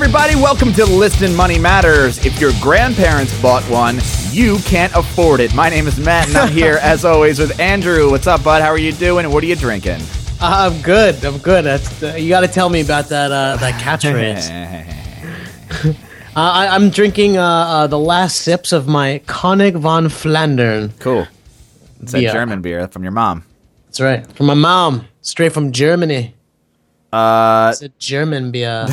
everybody. Welcome to Listen Money Matters. If your grandparents bought one, you can't afford it. My name is Matt, and I'm here as always with Andrew. What's up, bud? How are you doing? What are you drinking? Uh, I'm good. I'm good. That's uh, you got to tell me about that uh, that catchphrase. uh, I, I'm drinking uh, uh, the last sips of my Konig von Flandern. cool. It's that Yeah. German beer from your mom. That's right, from my mom, straight from Germany. Uh, It's a German beer.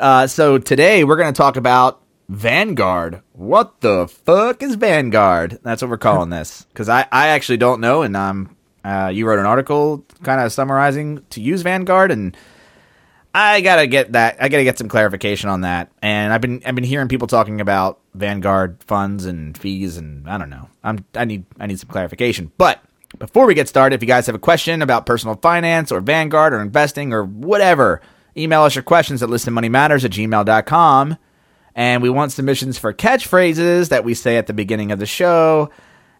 Uh, so today we're going to talk about Vanguard. What the fuck is Vanguard? That's what we're calling this because I, I actually don't know, and um, uh, you wrote an article kind of summarizing to use Vanguard, and I gotta get that. I gotta get some clarification on that. And I've been I've been hearing people talking about Vanguard funds and fees, and I don't know. I'm I need I need some clarification. But before we get started, if you guys have a question about personal finance or Vanguard or investing or whatever, email us your questions at listenmoneymatters at gmail.com. And we want submissions for catchphrases that we say at the beginning of the show.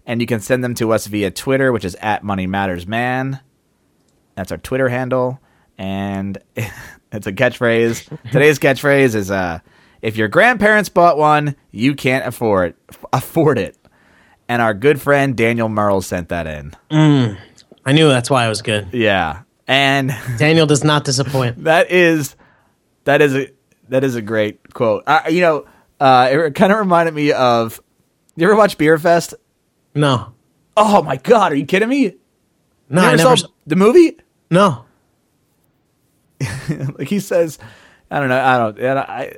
And you can send them to us via Twitter, which is at Money Matters Man. That's our Twitter handle. And it's a catchphrase. Today's catchphrase is uh, if your grandparents bought one, you can't afford afford it. And our good friend Daniel Merle sent that in. I knew that's why I was good. Yeah. And Daniel does not disappoint. that is that is a that is a great quote. Uh, you know, uh, it kind of reminded me of. You ever watch Beerfest? No, Oh my god, are you kidding me? no, you I never saw the movie? no, like he says, I don't know, I don't, I,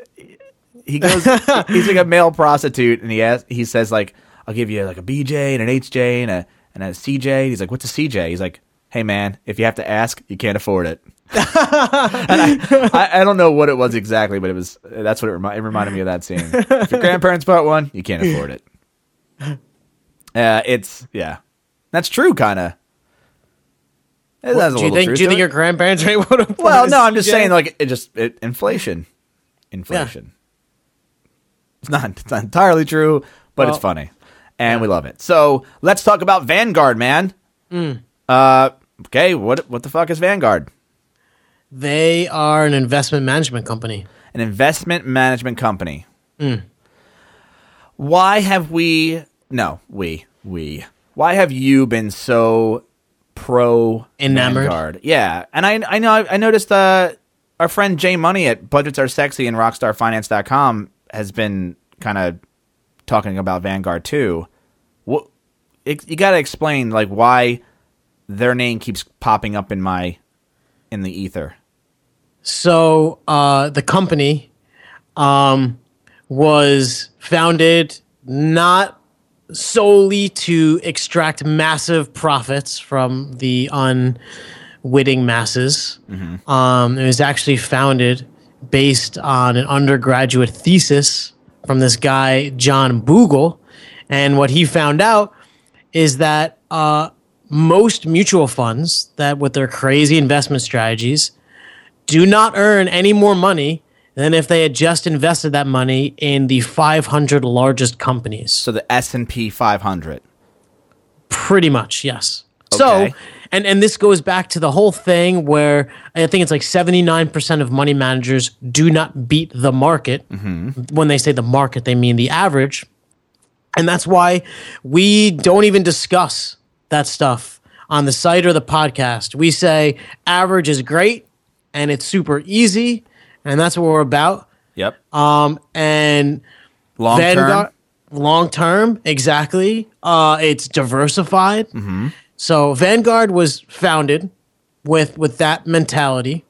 he goes, he's like a male prostitute, and he asks, he says like, I'll give you like a BJ and an HJ and a and a CJ. He's like, what's a CJ? He's like, hey man, if you have to ask, you can't afford it. and I, I, I don't know what it was exactly, but it was that's what it, remi- it reminded me of that scene. If your grandparents bought one, you can't afford it. Uh, it's yeah, that's true, kind of. A do you little think? Do you think it. your grandparents would have? Well, no, I'm just saying, like, it just it, inflation, inflation. It's not it's not entirely true, but it's funny, and we love it. So let's talk about Vanguard, man. Uh, okay, what what the fuck is Vanguard? they are an investment management company. An investment management company. Why have we? No, we we. Why have you been so pro Enamored? Vanguard? Yeah, and I I know I noticed uh our friend Jay Money at Budgets Are Sexy and RockstarFinance.com has been kind of talking about Vanguard too. What you got to explain like why their name keeps popping up in my in the ether. So uh, the company um, was founded not solely to extract massive profits from the unwitting masses. Um, it was actually founded based on an undergraduate thesis from this guy John Bogle, and what he found out is that uh, most mutual funds that with their crazy investment strategies do not earn any more money than if they had just invested that money in the 500 largest companies. So the S and P 500. Pretty much, yes. Okay. So, and and this goes back to the whole thing where I think it's like 79% of money managers do not beat the market. Mm-hmm. When they say the market, they mean the average. And that's why we don't even discuss that stuff on the site or the podcast. We say average is great and it's super easy, and that's what we're about. Yep. Um, and Long term. long term, exactly. Uh, it's diversified. So Vanguard was founded with with that mentality,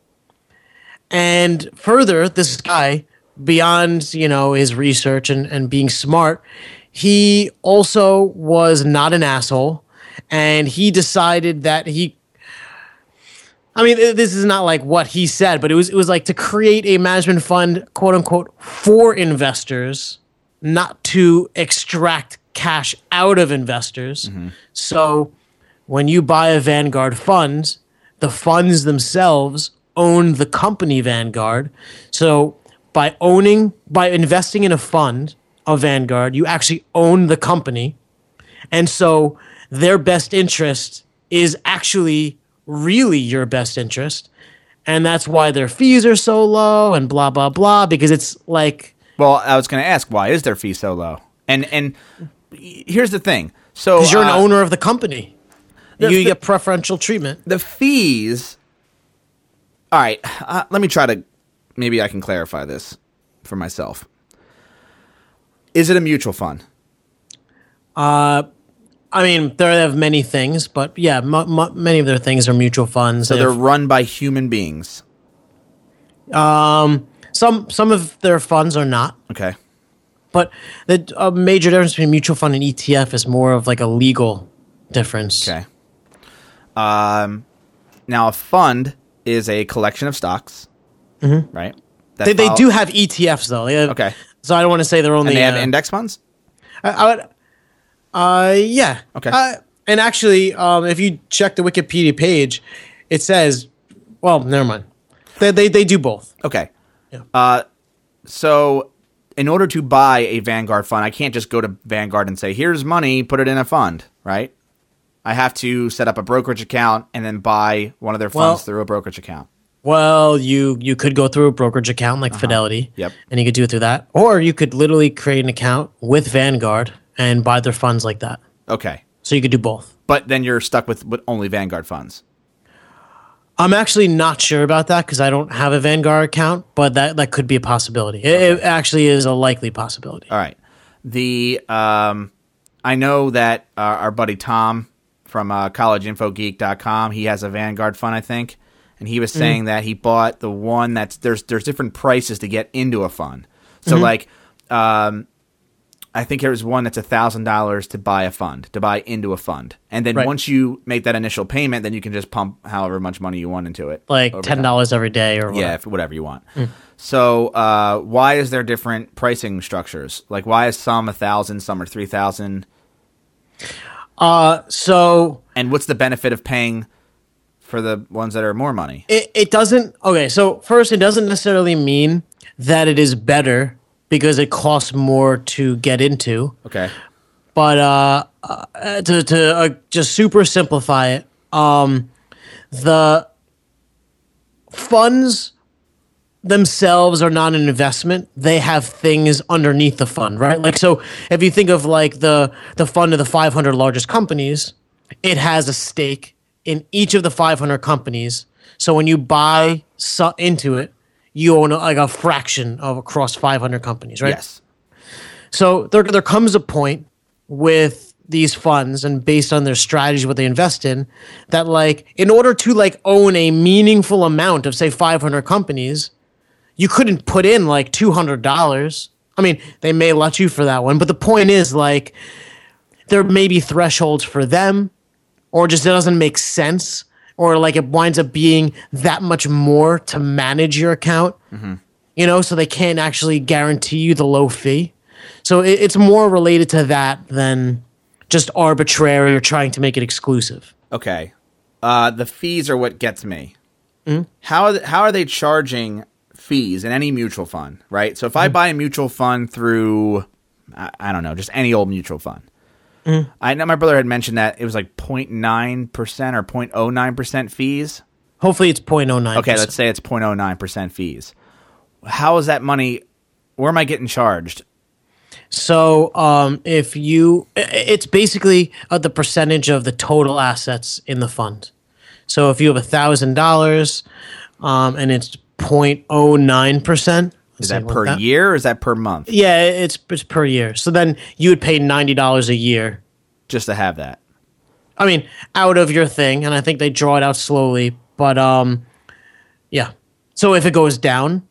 and further, this guy, beyond you know his research and and being smart, he also was not an asshole, and he decided that he I mean, this is not like what he said, but it was it was like to create a management fund, quote unquote, for investors, not to extract cash out of investors. Mm-hmm. So, when you buy a Vanguard fund, the funds themselves own the company Vanguard. So, by owning, by investing in a fund of Vanguard, you actually own the company. And so their best interest is actually really your best interest. and that's why their fees are so low and blah blah blah because it's like Well, I was going to ask why is their fee so low? And and here's the thing. So because you're an uh, owner of the company, the- you the- get preferential treatment. the fees. All right, uh, let me try to. Maybe I can clarify this for myself. Is it a mutual fund? I mean, they have many things, but yeah, m- m- many of their things are mutual funds. So They they're have- run by human beings. some some of their funds are not, Okay. but the a major difference between mutual fund and ETF is more of like a legal difference. Okay. Um, now a fund is a collection of stocks, right? That They, they follow- do have ETFs though. They have, Okay. So I don't want to say they're only. and they have uh, index funds. I, I would. Uh, yeah. Okay. Uh, and actually, um, if you check the Wikipedia page, it says, well, never mind. They they, they do both. Okay. Yeah. Uh, so in order to buy a Vanguard fund, I can't just go to Vanguard and say, "Here's money, put it in a fund," right? I have to set up a brokerage account and then buy one of their funds Well- through a brokerage account. Well, you you could go through a brokerage account like Fidelity. Uh-huh. Yep. And you could do it through that, or you could literally create an account with Vanguard and buy their funds like that. Okay. So you could do both. But then you're stuck with, with only Vanguard funds. I'm actually not sure about that because I don't have a Vanguard account, but that, that could be a possibility. It, it actually is a likely possibility. All right. The um, I know that uh, our buddy Tom from uh, collegeinfogeek.com, he has a Vanguard fund, I think, and he was saying that he bought the one that's there's there's different prices to get into a fund. So like, um, I think there's one that's a thousand dollars to buy a fund to buy into a fund, and then Right. once you make that initial payment, then you can just pump however much money you want into it, Like ten dollars every day or Yeah, whatever. if, whatever you want. So, uh, why is there different pricing structures? Like, why is some a thousand, some are three thousand? So And what's the benefit of paying for the ones that are more money? it, it doesn't okay so first it doesn't necessarily mean that it is better because it costs more to get into. Okay, but uh, uh to, to uh, just super simplify it um the funds themselves are not an investment. They have things underneath the fund right? Like so if you think of like the the fund of the 500 largest companies it has a stake in each of the 500 companies. So when you buy so- into it you own like a fraction of across 500 companies right yes, so there, there comes a point with these funds and based on their strategy, what they invest in, that like in order to like own a meaningful amount of say 500 companies, you couldn't put in like $200. I mean, they may let you for that one, but the point is like there may be thresholds for them or just it doesn't make sense or like it winds up being that much more to manage your account you know so they can't actually guarantee you the low fee so it, it's more related to that than just arbitrary or trying to make it exclusive okay. Uh, the fees are what gets me. How are th- how are they charging fees in any mutual fund? Right. So if I buy a mutual fund through, I, I don't know, just any old mutual fund. I know my brother had mentioned that it was like 0.9 percent or 0.09 percent fees. hopefully it's 0.09 Okay, let's say it's 0.09% fees. How is that money? Where am I getting charged? so um, if you it's basically uh, the percentage of the total assets in the fund so if you have a thousand dollars um, and it's 0.09 percent Is that per year or is that per month? yeah it's, it's per year so then you would pay $90 a year Just to have that. I mean, out of your thing, and I think they draw it out slowly. But um, yeah. So if it goes down,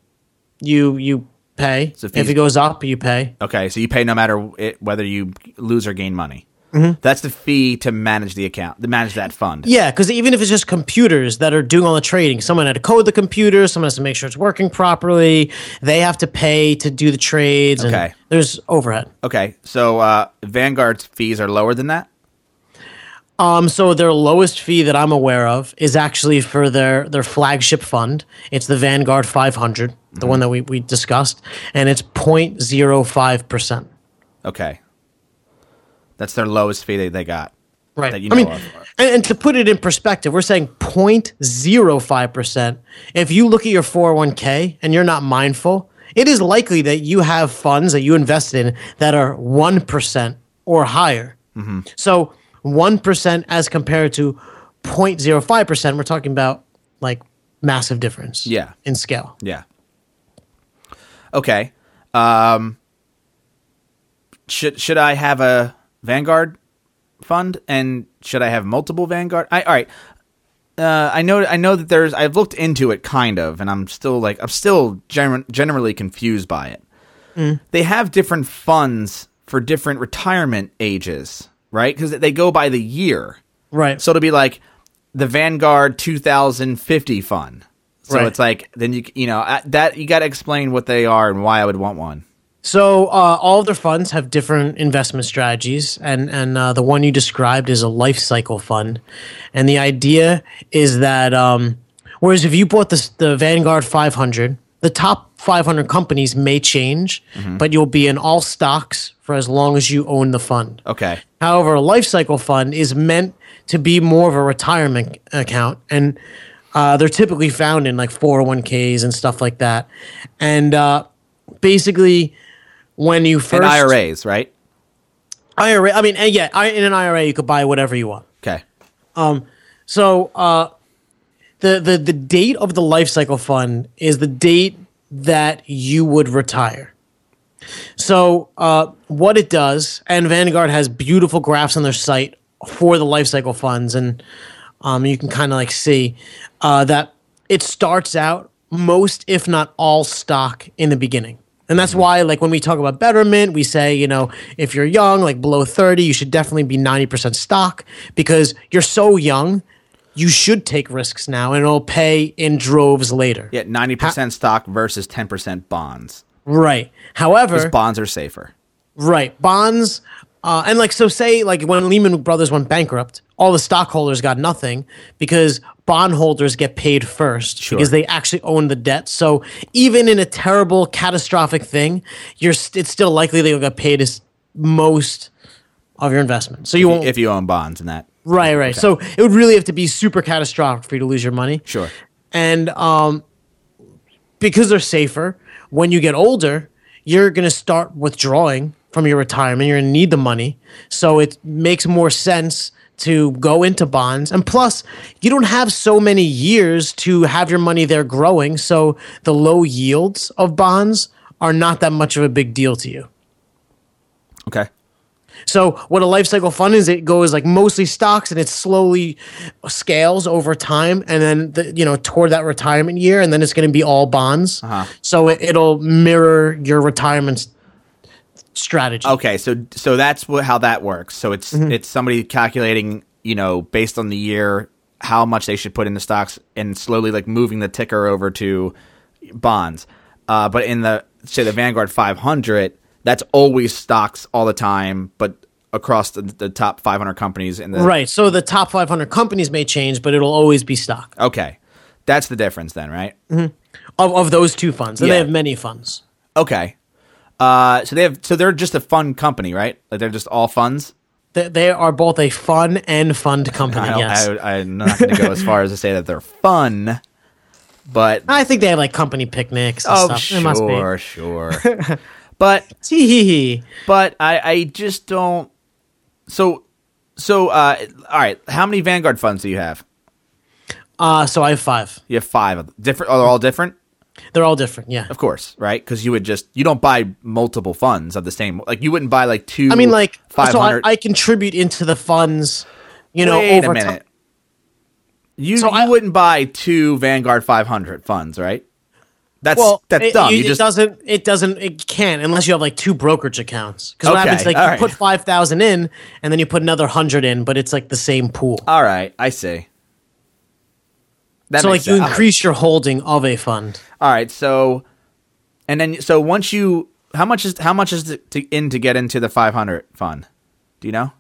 you you pay. So if if it goes up, you pay. Okay, so you pay no matter it, whether you lose or gain money. Mm-hmm. That's the fee to manage the account, to manage that fund. Yeah, because even if it's just computers that are doing all the trading, someone had to code the computer, someone has to make sure it's working properly. They have to pay to do the trades. and Okay. there's overhead. Okay, so uh, Vanguard's fees are lower than that. Um, so their lowest fee that I'm aware of is actually for their their flagship fund. It's the Vanguard 500, the one that we, we discussed, and it's 0.05 percent. Okay, that's their lowest fee they, they got. Right. that you I mean, of. and, and to put it in perspective, we're saying 0.05%. If you look at your 401k and you're not mindful, it is likely that you have funds that you invested in that are 1% or higher. Mm-hmm. So 1% as compared to 0.05%, we're talking about like massive difference Yeah. in scale. Yeah. Okay. Um should should I have a Vanguard fund and should I have multiple Vanguard? I all right. Uh, I know I know that there's I've looked into it kind of and I'm still like I'm still gen- generally confused by it. They have different funds for different retirement ages, right? Cuz they go by the year. Right. So it'll be like the Vanguard 2050 fund. So Right. it's like then you you know that you got to explain what they are and why I would want one. So uh, all of their funds have different investment strategies, and and uh, the one you described is a life cycle fund, and the idea is that um, whereas if you bought the the Vanguard 500, the top 500 companies may change, but you'll be in all stocks for as long as you own the fund. Okay. However, a life cycle fund is meant to be more of a retirement account, and uh, they're typically found in like 401ks and stuff like that. And uh, basically, when you first And IRAs, right? IRA, I mean, and yeah, I- in an IRA, you could buy whatever you want. Okay. Um. So uh, the the the date of the life cycle fund is the date that you would retire. So uh, what it does, and Vanguard has beautiful graphs on their site for the life cycle funds, and um, you can kind of like see uh, that it starts out most, if not all, stock in the beginning. And that's why, like, when we talk about betterment, we say, you know, if you're young, like below 30, you should definitely be 90% stock because you're so young, you should take risks now and it'll pay in droves later. Yeah, 90% stock versus 10% bonds. Right. However, Bonds are safer. Right. Bonds, uh, and like, so say, like, when Lehman Brothers went bankrupt, all the stockholders got nothing because bondholders get paid first Sure. because they actually own the debt. So even in a terrible, catastrophic thing, you're st- it's still likely that you'll get paid as most of your investment. So you won't. If you own bonds and that. right, right. So it would really have to be super catastrophic for you to lose your money. Sure. And um, because they're safer, when you get older, you're going to start withdrawing from your retirement. You're going to need the money. So it makes more sense to go into bonds. And plus, you don't have so many years to have your money there growing. So the low yields of bonds are not that much of a big deal to you. Okay. So what a life cycle fund is, it goes like mostly stocks and it slowly scales over time, and then the, you know toward that retirement year, and then it's going to be all bonds. Uh-huh. So it, it'll mirror your retirement strategy. Okay, so so that's what how that works. So it's Mm-hmm. it's somebody calculating, you know, based on the year how much they should put in the stocks and slowly like moving the ticker over to bonds. Uh, but in the say the Vanguard 500, that's always stocks all the time, but across the, the top 500 companies in the Right. So the top 500 companies may change, but it'll always be stock Okay. That's the difference then, right? of, of those two funds. And Yeah. they have many funds. Okay. Uh, so they have so they're just a fun company, right? Like they're just all funds. They, they are both a fun and fund company. I yes. I, I'm not going to go as far as to say that they're fun, but I think they have like company picnics and oh stuff. It must be. sure, sure. but Tee-hee-hee. but I I just don't. So so uh, all right. How many Vanguard funds do you have? Uh, so I have five. You have five. of them. Different. Are they all different? They're all different. Yeah. Of course, right? Because you would just you don't buy multiple funds of the same. Like you wouldn't buy like two. I mean, like, five hundred. so I. I contribute into the funds, you know, Wait over a time. minute. You So you I- wouldn't buy two Vanguard 500 funds, right? That's Well, that's it, dumb. you- You, it just doesn't. It doesn't. It can't unless you have like two brokerage accounts. Because what Okay, happens, like, you right. put five thousand in, and then you put another hundred in, but it's like the same pool. all right. I see. That so, like, makes you sense. increase your holding of a fund. All right. So, and then so once you how much is how much is to, to, in to get into the 500 fund? Do you know?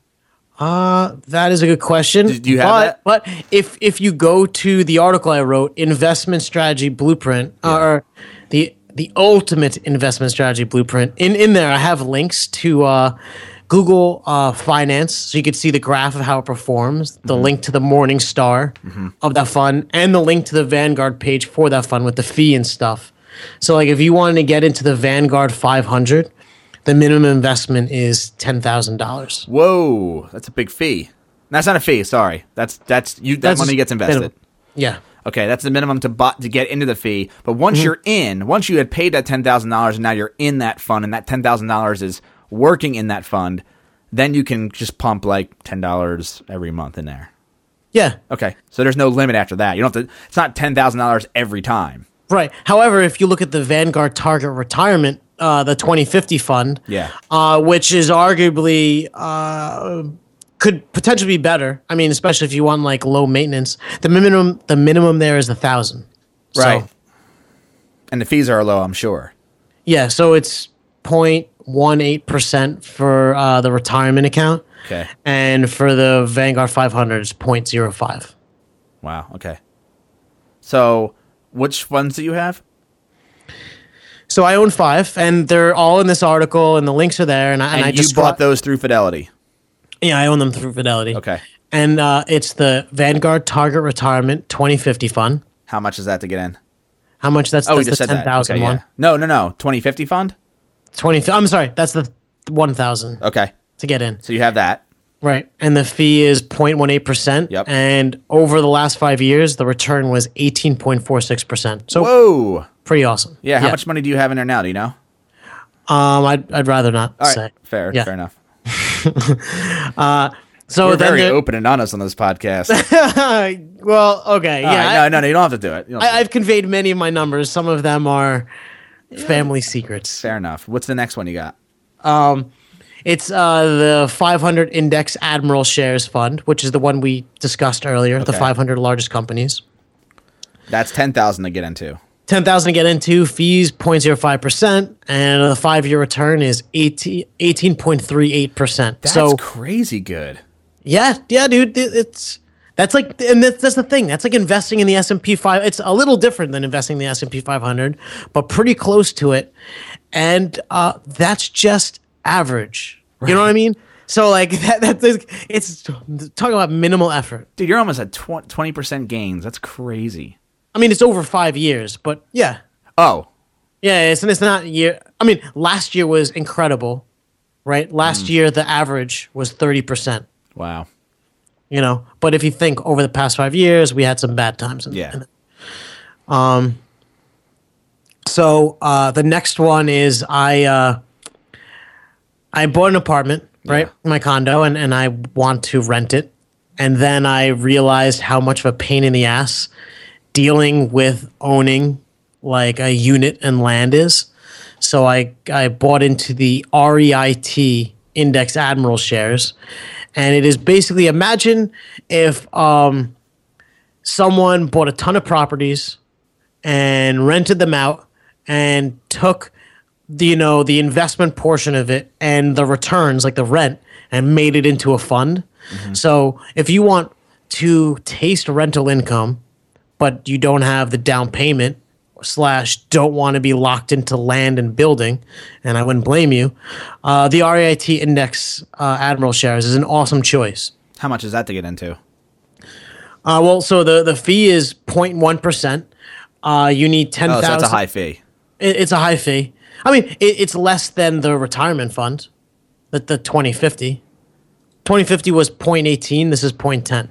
Uh, that is a good question. Do you have but, that? But if if you go to the article I wrote, investment strategy blueprint, uh, or the the ultimate investment strategy blueprint, in in there I have links to uh, Google uh, Finance, so you could see the graph of how it performs, the mm-hmm. link to the Morningstar mm-hmm. of that fund, and the link to the Vanguard page for that fund with the fee and stuff. So, like, if you wanted to get into the Vanguard 500, the minimum investment is ten thousand dollars. Whoa, that's a big fee. That's not a fee. Sorry, that's that's you. That That's money gets invested. minimum. Yeah. Okay, that's the minimum to buy, to get into the fee. But once mm-hmm. you're in, once you had paid that ten thousand dollars, and now you're in that fund, and that ten thousand dollars is working in that fund, then you can just pump like ten dollars every month in there. Yeah. Okay, so there's no limit after that. You don't have to. It's not ten thousand dollars every time. Right. However, if you look at the Vanguard Target Retirement, uh, the 2050 fund, Yeah. uh, which is arguably uh, could potentially be better. I mean, especially if you want like low maintenance. The minimum, the minimum there is a thousand. Right. So, And the fees are low, I'm sure. yeah. So it's 0.18 percent for uh, the retirement account, Okay. and for the Vanguard 500, it's 0.05. Wow. Okay. So, which funds do you have? So I own five, and they're all in this article, and the links are there. And I, and And I you just bought those through Fidelity. Yeah, I own them through Fidelity. Okay. And uh, it's the Vanguard Target Retirement 2050 Fund. How much is that to get in? How much? That's, Oh, we that's just the said that. 10,000 Okay, one. yeah. No, no, no. 2050 fund? 20, I'm sorry, that's the 1,000 Okay. to get in. So you have that. Right. And the fee is 0.18%. Yep. And over the last five years, the return was 18.46%. So Whoa. pretty awesome. Yeah. How much money do you have in there now? Do you know? Um, I'd, I'd rather not All right. say. Fair. Yeah. Fair enough. uh, So We're then very open and honest on this podcast. well, okay. All yeah. right, no, no, no. You don't have to do it. I, I've conveyed many of my numbers. Some of them are family secrets. Fair enough. What's the next one you got? Um, It's uh, the 500 Index Admiral Shares Fund, which is the one we discussed earlier, the 500 largest companies. That's ten thousand to get into. 10,000 to get into, fees 0.05%, and the five year return is 18, 18.38%. That's so, crazy good. yeah, yeah, dude, it's. That's like, and that's, that's the thing. That's like investing in the S and P five. It's a little different than investing in the S and P 500, but pretty close to it. And uh, that's just average. You know what I mean? So like that, that's it's talking about minimal effort. Dude, you're almost at twenty percent gains. That's crazy. I mean, it's over five years, but yeah, Oh, yeah, it's it's not year. I mean, last year was incredible, right? Last Mm. year the average was thirty percent. wow. You know, but if you think over the past five years, we had some bad times. In, Yeah. in- um. So uh, the next one is I uh, I bought an apartment right in my condo and and I want to rent it, and then I realized how much of a pain in the ass dealing with owning like a unit and land is. So I I bought into the REIT Index Admiral shares, and it is basically imagine if um, someone bought a ton of properties and rented them out and took the you know the investment portion of it and the returns like the rent and made it into a fund. So if you want to taste rental income, but you don't have the down payment slash don't want to be locked into land and building, and I wouldn't blame you. Uh, the REIT Index uh, Admiral shares is an awesome choice. How much is that to get into? Uh, well, so the the fee is 0.1 percent. Uh, you need ten Oh, so that's a high fee. It, it's a high fee. I mean, it, it's less than the retirement fund, the the 2050. 2050 was 0.18. This is 0.10.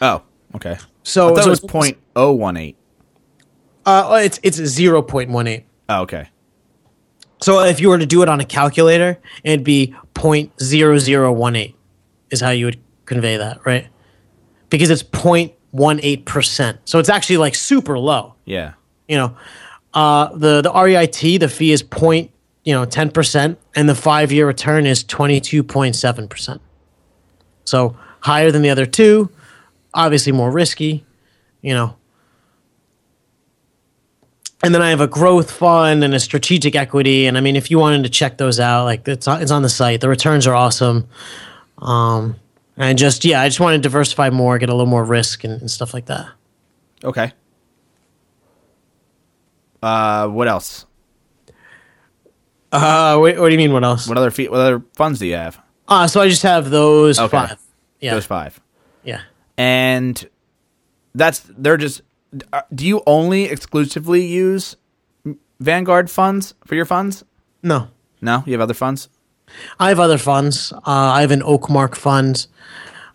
Oh, okay. So, so it was it's- point oh one eight. Uh, it's it's 0.18. Oh, okay. So if you were to do it on a calculator, it'd be 0.0018 is how you would convey that, right? Because it's 0.18%. So it's actually like super low. Yeah. You know, uh, the the REIT, the fee is point, you know, 10%, and the five year return is 22.7%. So higher than the other two, obviously more risky, you know. And then I have a growth fund and a strategic equity. And I mean, if you wanted to check those out, like it's on, it's on the site. The returns are awesome. Um, and just yeah, I just want to diversify more, get a little more risk and, and stuff like that. Okay. Uh, what else? Uh, what, what do you mean? What else? What other fee- what other funds do you have? Uh, so I just have those Okay. five. Yeah. Those five. Yeah. and that's they're just do you only exclusively use vanguard funds for your funds No. no you have other funds I have other funds. Uh, I have an Oakmark fund,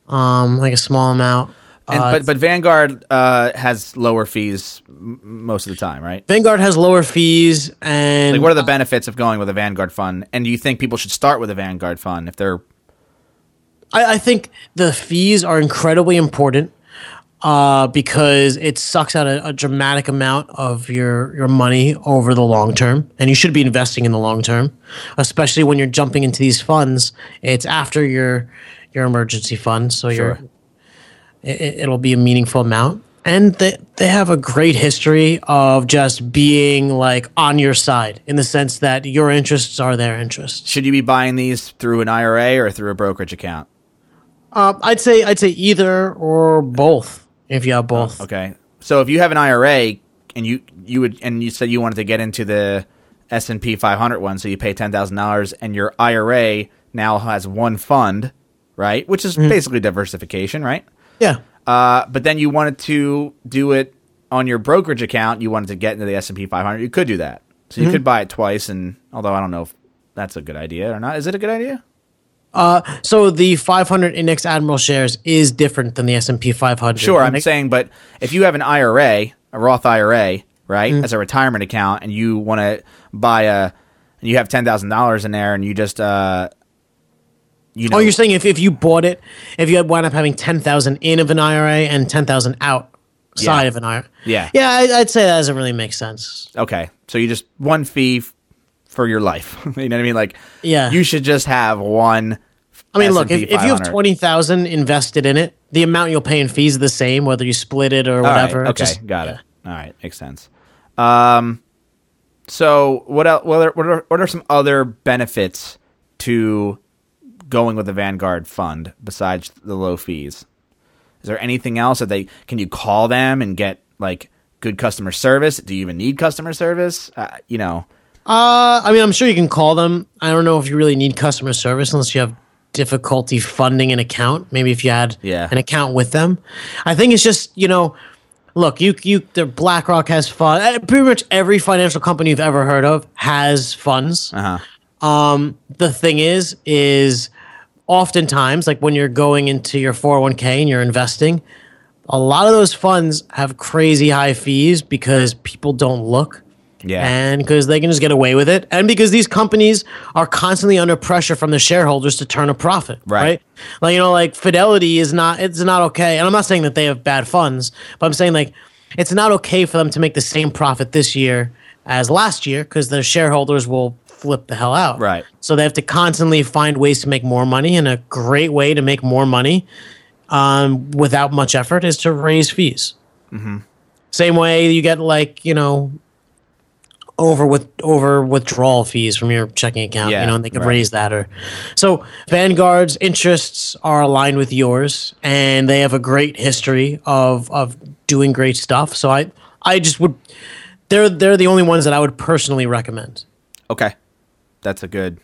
um, like a small amount. and, Uh, but but vanguard uh, has lower fees m- most of the time right Vanguard has lower fees, and like what are the benefits of going with a vanguard fund and do you think people should start with a vanguard fund if they're I, I think the fees are incredibly important uh, because it sucks out a, a dramatic amount of your your money over the long term, and you should be investing in the long term, especially when you're jumping into these funds. It's after your your emergency fund, so you're it, it'll be a meaningful amount. And they, they have a great history of just being like on your side in the sense that your interests are their interests. should you be buying these through an ira or through a brokerage account Uh, I'd say I'd say either or both. If you have both, okay. So if you have an ira and you you would and you said you wanted to get into the S&P 500 one so you pay $10,000 and your IRA now has one fund right? Which is basically diversification right? Yeah, uh, but then you wanted to do it on your brokerage account. You wanted to get into the S&P 500 you could do that. So you could buy it twice and although I don't know if that's a good idea or not. Is it a good idea So the 500 index admiral shares is different than the S&P 500. Sure, I'm saying, but if you have an IRA, a Roth IRA, right, as a retirement account, and you want to buy a, and you have ten thousand dollars in there, and you just, uh, you know, Oh, you're saying if, if you bought it, if you had wound up having 10,000 in of an IRA and 10,000 outside Yeah. of an IRA. Yeah. Yeah, I, I'd say that doesn't really make sense. okay, so you just one fee for your life. you know what I mean? Like, Yeah. you should just have one. I mean, look, if, S&P if you have 500. 20,000 invested in it, the amount you'll pay in fees is the same, whether you split it or All right, whatever. okay, Just- got it. All right, makes sense. Um, so what else? What are, what are what are some other benefits to going with the Vanguard fund besides the low fees? Is there anything else that they can you call them and get like good customer service? Do you even need customer service? Uh, you know, Uh, I mean, I'm sure you can call them. I don't know if you really need customer service unless you have difficulty funding an account. Maybe if you had Yeah. an account with them. I think it's just you know, look, you you the BlackRock has fund. uh, Pretty much every financial company you've ever heard of has funds. uh huh. The thing is, is oftentimes like when you're going into your 401k and you're investing, a lot of those funds have crazy high fees because people don't look Yeah. and because they can just get away with it, and because these companies are constantly under pressure from the shareholders to turn a profit, Right. right? Like you know, like Fidelity is not it's not okay, and I'm not saying that they have bad funds, but I'm saying like it's not okay for them to make the same profit this year as last year because their shareholders will flip the hell out, Right. So they have to constantly find ways to make more money, and a great way to make more money um, without much effort is to raise fees. Mm-hmm. Same way you get like you know over with over withdrawal fees from your checking account, Yeah, you know, and they could right. raise that or so Vanguard's interests are aligned with yours and they have a great history of of doing great stuff. So I I just would they're they're the only ones that I would personally recommend. Okay, that's a good.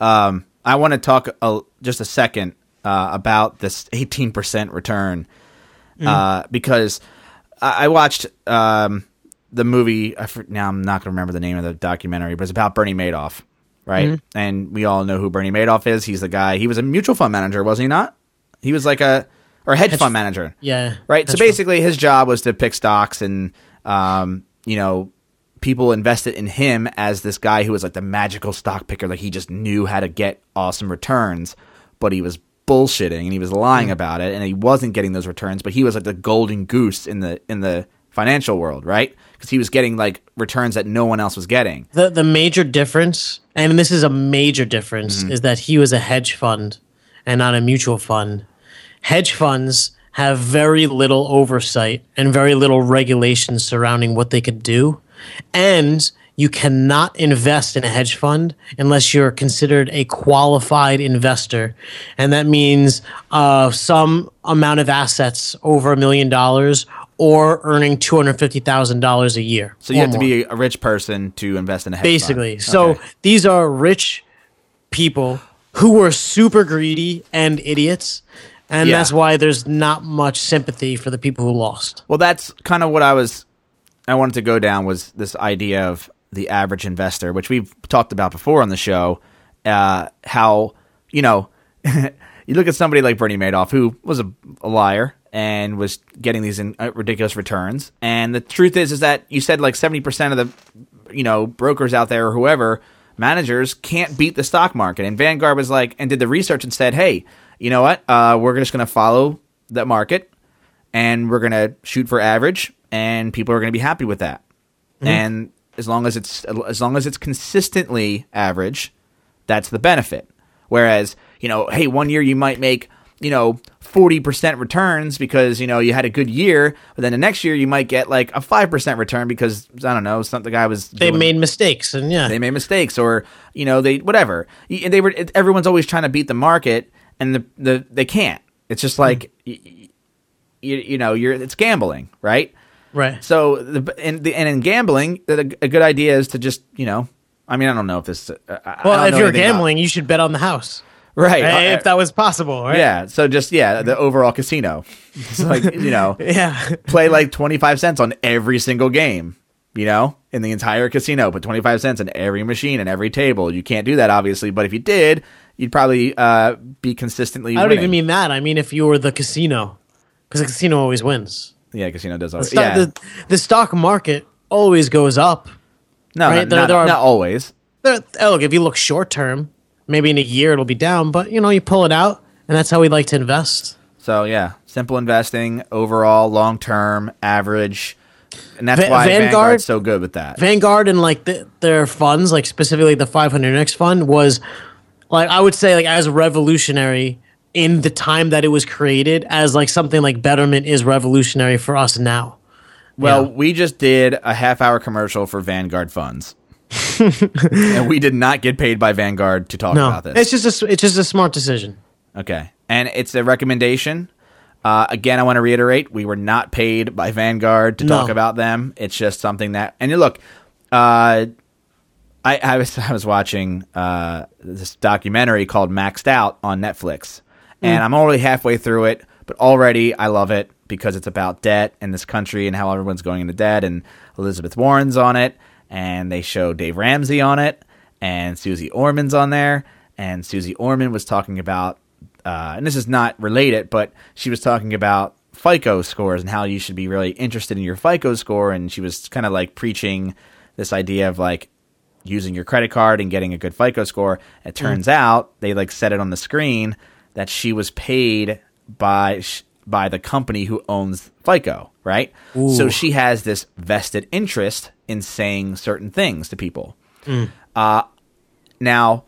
Um, I want to talk a, just a second uh, about this eighteen percent return uh, because I, I watched um, the movie. I, for- now I'm not going to remember the name of the documentary, but it's about Bernie Madoff, right? And we all know who Bernie Madoff is. He's the guy. He was a mutual fund manager, wasn't he not? He was like a or a hedge, fund manager. Yeah. Right. So basically, his job was to pick stocks, and um, you know, people invested in him as this guy who was like the magical stock picker. Like he just knew how to get awesome returns, but he was bullshitting and he was lying Hmm. about it, and he wasn't getting those returns. But he was like the golden goose in the in the financial world, right? Because he was getting like returns that no one else was getting. The the major difference, and this is a major difference, Mm-hmm. is that he was a hedge fund and not a mutual fund. Hedge funds have very little oversight and very little regulations surrounding what they could do. And you cannot invest in a hedge fund unless you're considered a qualified investor. And that means uh, some amount of assets over a million dollars or earning $250,000 a year. So you or have to more be a rich person to invest in a hedge fund. basically. So Okay. these are rich people who were super greedy and idiots. And Yeah. that's why there's not much sympathy for the people who lost. Well, that's kind of what I was. I wanted to go down was this idea of the average investor, which we've talked about before on the show. Uh, how you know you look at somebody like Bernie Madoff, who was a, a liar and was getting these in, uh, ridiculous returns. And the truth is, is that you said like seventy percent of the you know brokers out there or whoever managers can't beat the stock market. And Vanguard was like, and did the research and said, hey, you know what? Uh, we're just going to follow that market and we're going to shoot for average and people are going to be happy with that. And as long as it's as long as it's consistently average, that's the benefit. Whereas, you know, hey, one year you might make, you know, 40% returns because, you know, you had a good year, but then the next year you might get like a 5% return because I don't know, something the guy was They doing- made mistakes, and yeah, they made mistakes or you know they whatever. Y- they were everyone's always trying to beat the market and the, the they can't. It's just like y you, you know you're it's gambling right? Right. so the and, the, and in gambling the, a good idea is to just you know i mean i don't know if this uh, Well, if you're anything about- gambling, you should bet on the house, right right? uh, if that was possible, right? yeah so just yeah the overall casino it's like you know yeah. play like 25 cents on every single game, you know, in the entire casino. Put 25 cents in every machine and every table. You can't do that, obviously, but if you did, you'd probably uh, be consistently I don't winning. even mean that. I mean if you were the casino, because the casino always wins. Yeah, casino does The, always. sto- Yeah. the, the stock market always goes up. no, right, not, there- not, there are- not always. There- oh, look, if you look short term, maybe in a year it'll be down, but you know you pull it out, and that's how we like to invest. So, yeah, simple investing, overall, long term, average. And that's Va- why Vanguard- Vanguard's so good with that. Vanguard and like the, their funds, like specifically the 500x fund, was like I would say like as revolutionary in the time that it was created as like something like Betterment is revolutionary for us now. Well, Yeah. we just did a half hour commercial for Vanguard funds. and we did not get paid by Vanguard to talk No, about this. it's just a, it's just a smart decision. Okay. And it's a recommendation. Uh, again, I want to reiterate we were not paid by Vanguard to talk about them. It's just something that, and you look, uh, I, I was I was watching uh, this documentary called Maxed Out on Netflix, and I'm already halfway through it, but already I love it because it's about debt in this country and how everyone's going into debt, and Elizabeth Warren's on it, and they show Dave Ramsey on it, and Suze Orman's on there, and Suze Orman was talking about, uh, and this is not related, but she was talking about FICO scores and how you should be really interested in your FICO score, and she was kind of like preaching this idea of like using your credit card and getting a good FICO score. It turns out they like said it on the screen that she was paid by sh- by the company who owns FICO, right? So she has this vested interest in saying certain things to people. Uh, now,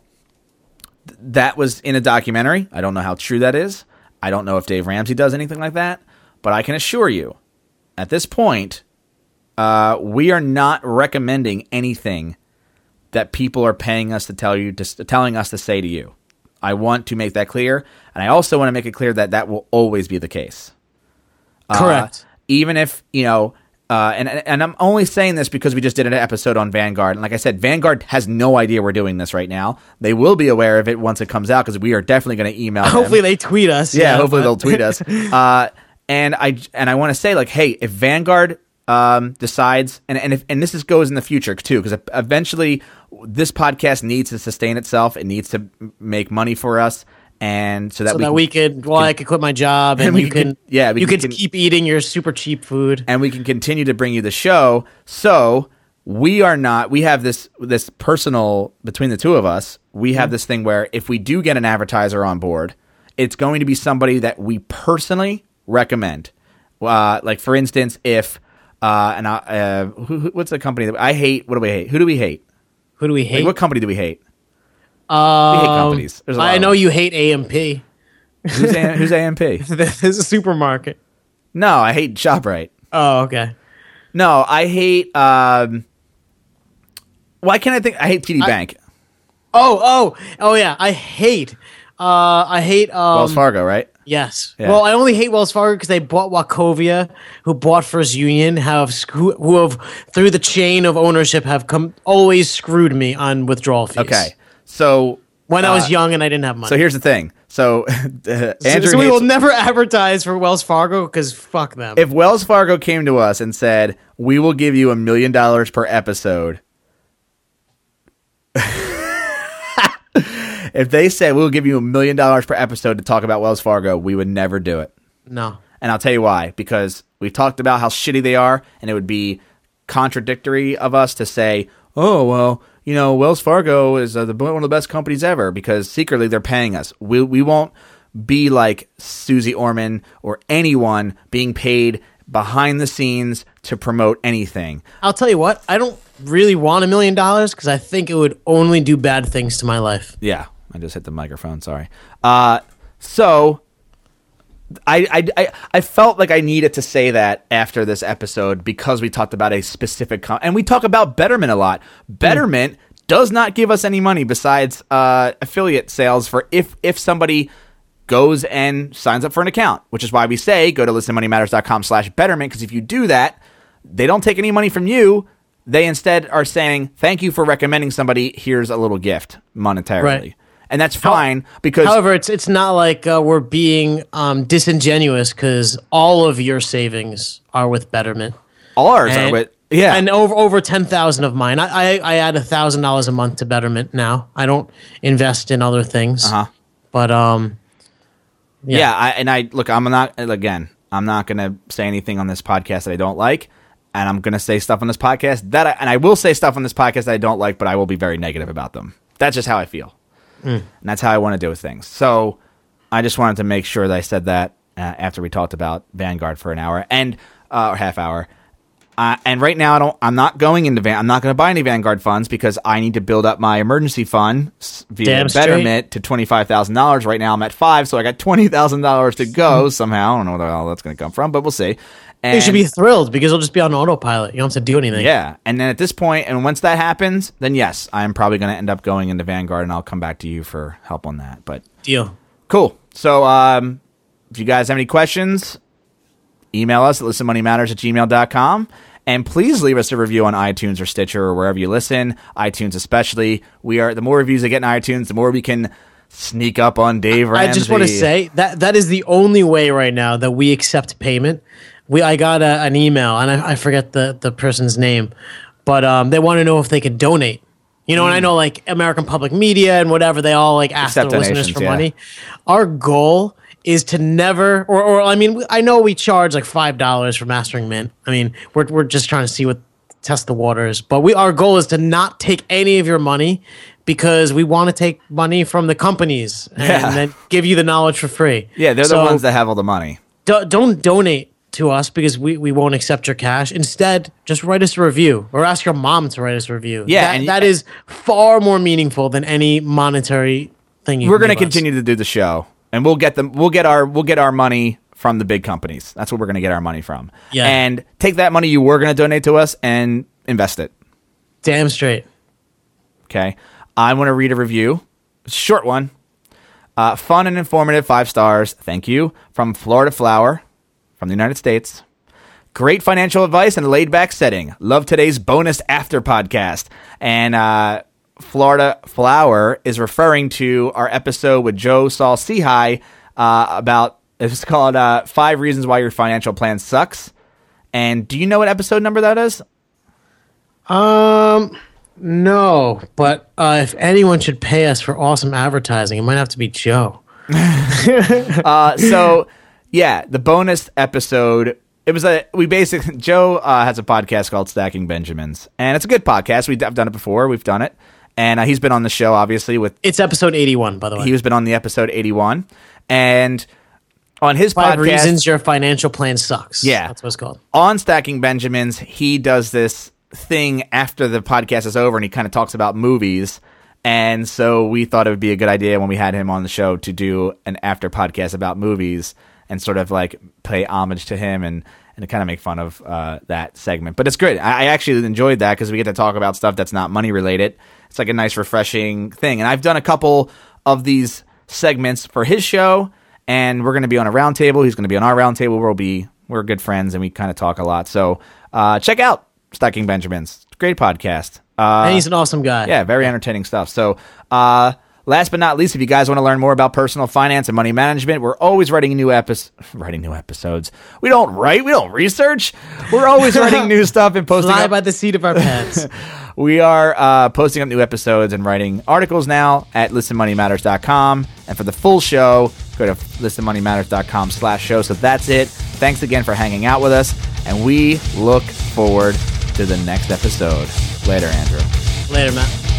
th- that was in a documentary. I don't know how true that is. I don't know if Dave Ramsey does anything like that, but I can assure you, at this point, uh, we are not recommending anything that people are paying us to tell you, to, telling us to say to you. I want to make that clear, and I also want to make it clear that that will always be the case. Uh, Correct. even if you know, uh, and and I'm only saying this because we just did an episode on Vanguard, and like I said, Vanguard has no idea we're doing this right now. They will be aware of it once it comes out because we are definitely going to email. them. Hopefully they tweet us. Yeah, hopefully but- they'll tweet us. Uh, and I and I want to say like, hey, if Vanguard um, decides, and and if and this is goes in the future too, because eventually this podcast needs to sustain itself. It needs to make money for us, and so that so we that can, we could, well, I could quit my job and, And we you can- can, yeah, you can- could keep eating your super cheap food. and we can continue to bring you the show. So we are not. We have this this personal between the two of us. We have this thing where if we do get an advertiser on board, it's going to be somebody that we personally recommend. Uh, like for instance, if uh, and I, uh, who, who- what's the company that I hate? What do we hate? Who do we hate? Who do we Like, hate? what company do we hate? Um, we hate companies. There's a lot I know you hate A&P. Who's, A- who's A&P? this is a supermarket. No, I hate Shoprite. Oh, okay. No, I hate. Um, why can't I think? I hate TD Bank, Oh, oh, oh, yeah. I hate. Uh, I hate. Um, Wells Fargo, right? Yes. Yeah. Well, I only hate Wells Fargo because they bought Wachovia, who bought First Union, have who, who have through the chain of ownership have come always screwed me on withdrawal fees. Okay, so when I was young and I didn't have money. So here's the thing. So uh, Andrew so we will never advertise for Wells Fargo because fuck them. if Wells Fargo came to us and said, "We will give you a million dollars per episode," if they said we'll give you a million dollars per episode to talk about Wells Fargo, we would never do it. no. And I'll tell you why. Because we've talked about how shitty they are, and it would be contradictory of us to say, "Oh well." You know, Wells Fargo is uh, the, one of the best companies ever because secretly they're paying us. We we won't be like Suze Orman or anyone being paid behind the scenes to promote anything. I'll tell you what. I don't really want a million dollars because I think it would only do bad things to my life. Yeah, I just hit the microphone. Sorry. Uh, so I, I I felt like I needed to say that after this episode because we talked about a specific com- and we talk about Betterment a lot. Betterment does not give us any money besides uh, affiliate sales for if if somebody goes and signs up for an account, which is why we say go to listenmoneymatters.com slash betterment because if you do that, they don't take any money from you. They instead are saying, thank you for recommending somebody. Here's a little gift monetarily. Right. And that's fine because However, it's it's not like uh, we're being um, disingenuous because all of your savings are with Betterment. ours are And, with, yeah. and over over ten thousand of mine. I I, I add a thousand dollars a month to Betterment now. I don't invest in other things. Uh-huh. But um, yeah. I, and I look, I'm not, again, I'm not going to say anything on this podcast that I don't like. And I'm going to say stuff on this podcast that I, and I will say stuff on this podcast that I don't like, but I will be very negative about them. That's just how I feel. And that's how I want to do things. So I just wanted to make sure that I said that uh, after we talked about Vanguard for an hour and uh, or half hour. Uh, and right now, I don't. I'm not going into Van. I'm not going to buy any Vanguard funds because I need to build up my emergency fund via Damn straight. Betterment to twenty five thousand dollars. Right now, I'm at five, so I got twenty thousand dollars to go somehow. I don't know where hell that's going to come from, but we'll see. And you should be thrilled because it'll just be on autopilot. You don't have to do anything. yeah, and then at this point, and once that happens, then yes, I'm probably going to end up going into Vanguard, and I'll come back to you for help on that. But Deal. Cool. So, um, if you guys have any questions, email us at listenmoneymatters at gmail.com. And please leave us a review on iTunes or Stitcher or wherever you listen, iTunes especially. We are the more reviews I get in iTunes, the more we can sneak up on Dave Ramsey. I just want to say that that is the only way right now that we accept payment. We I got a, an email and I, I forget the the person's name, but um, they want to know if they could donate. You know, and I know like American Public Media and whatever they all like ask Accept their listeners for yeah. money. Our goal is to never, or, or I mean, I know we charge like five dollars for mastering mint. I mean, we're we're just trying to see what test the waters, but we our goal is to not take any of your money because we want to take money from the companies and Yeah. then give you the knowledge for free. Yeah, they're So the ones that have all the money. do, don't donate to us because we, we won't accept your cash. Instead, just write us a review or ask your mom to write us a review. Yeah, that, and- that is far more meaningful than any monetary thing. You We're going to continue to do the show, and we'll get them. We'll get our we'll get our money from the big companies. That's what we're going to get our money from. Yeah. And take that money you were going to donate to us and invest it. Damn straight. Okay. I want to read a review, short one. Uh, fun and informative, five stars. Thank you. From Florida Flower from the United States. Great financial advice and a laid back setting. Love today's bonus after podcast. And uh, Florida Flower is referring to our episode with Joe Saul-Sehy uh, about it's called uh, Five Reasons Why Your Financial Plan Sucks. And do you know what episode number that is? Um, no, but uh, if anyone should pay us for awesome advertising, it might have to be Joe. Uh, so yeah, the bonus episode. It was a we basically Joe uh, has a podcast called Stacking Benjamins, and it's a good podcast. We I've done it before. We've done it, and uh, he's been on the show obviously with It's episode 81, by the way. he was been on the episode eighty one, and on his Five podcast reasons your financial plan sucks. Yeah. That's what it's called. on Stacking Benjamins, he does this thing after the podcast is over and he kind of talks about movies. And so we thought it would be a good idea when we had him on the show to do an after podcast about movies and sort of like pay homage to him and, and kind of make fun of uh, that segment. But it's great. I, I actually enjoyed that because we get to talk about stuff that's not money related. It's like a nice, refreshing thing. And I've done a couple of these segments for his show and we're going to be on a roundtable. He's going to be on our roundtable. We'll be we're good friends and we kind of talk a lot. So uh, check out Stacking Benjamins. Great podcast. Uh, and he's an awesome guy. yeah, very entertaining stuff. So uh, Last but not least, if you guys want to learn more about personal finance and money management, we're always writing new episodes. Writing new episodes. We don't write. We don't research. We're always writing new stuff and posting. Fly up- by the seat of our pants. we are uh, posting up new episodes and writing articles now at listenmoneymatters.com. And for the full show, go to listenmoneymatters.com slash show. So that's it. Thanks again for hanging out with us. And we look forward to the next episode. Later, Andrew. Later, Matt.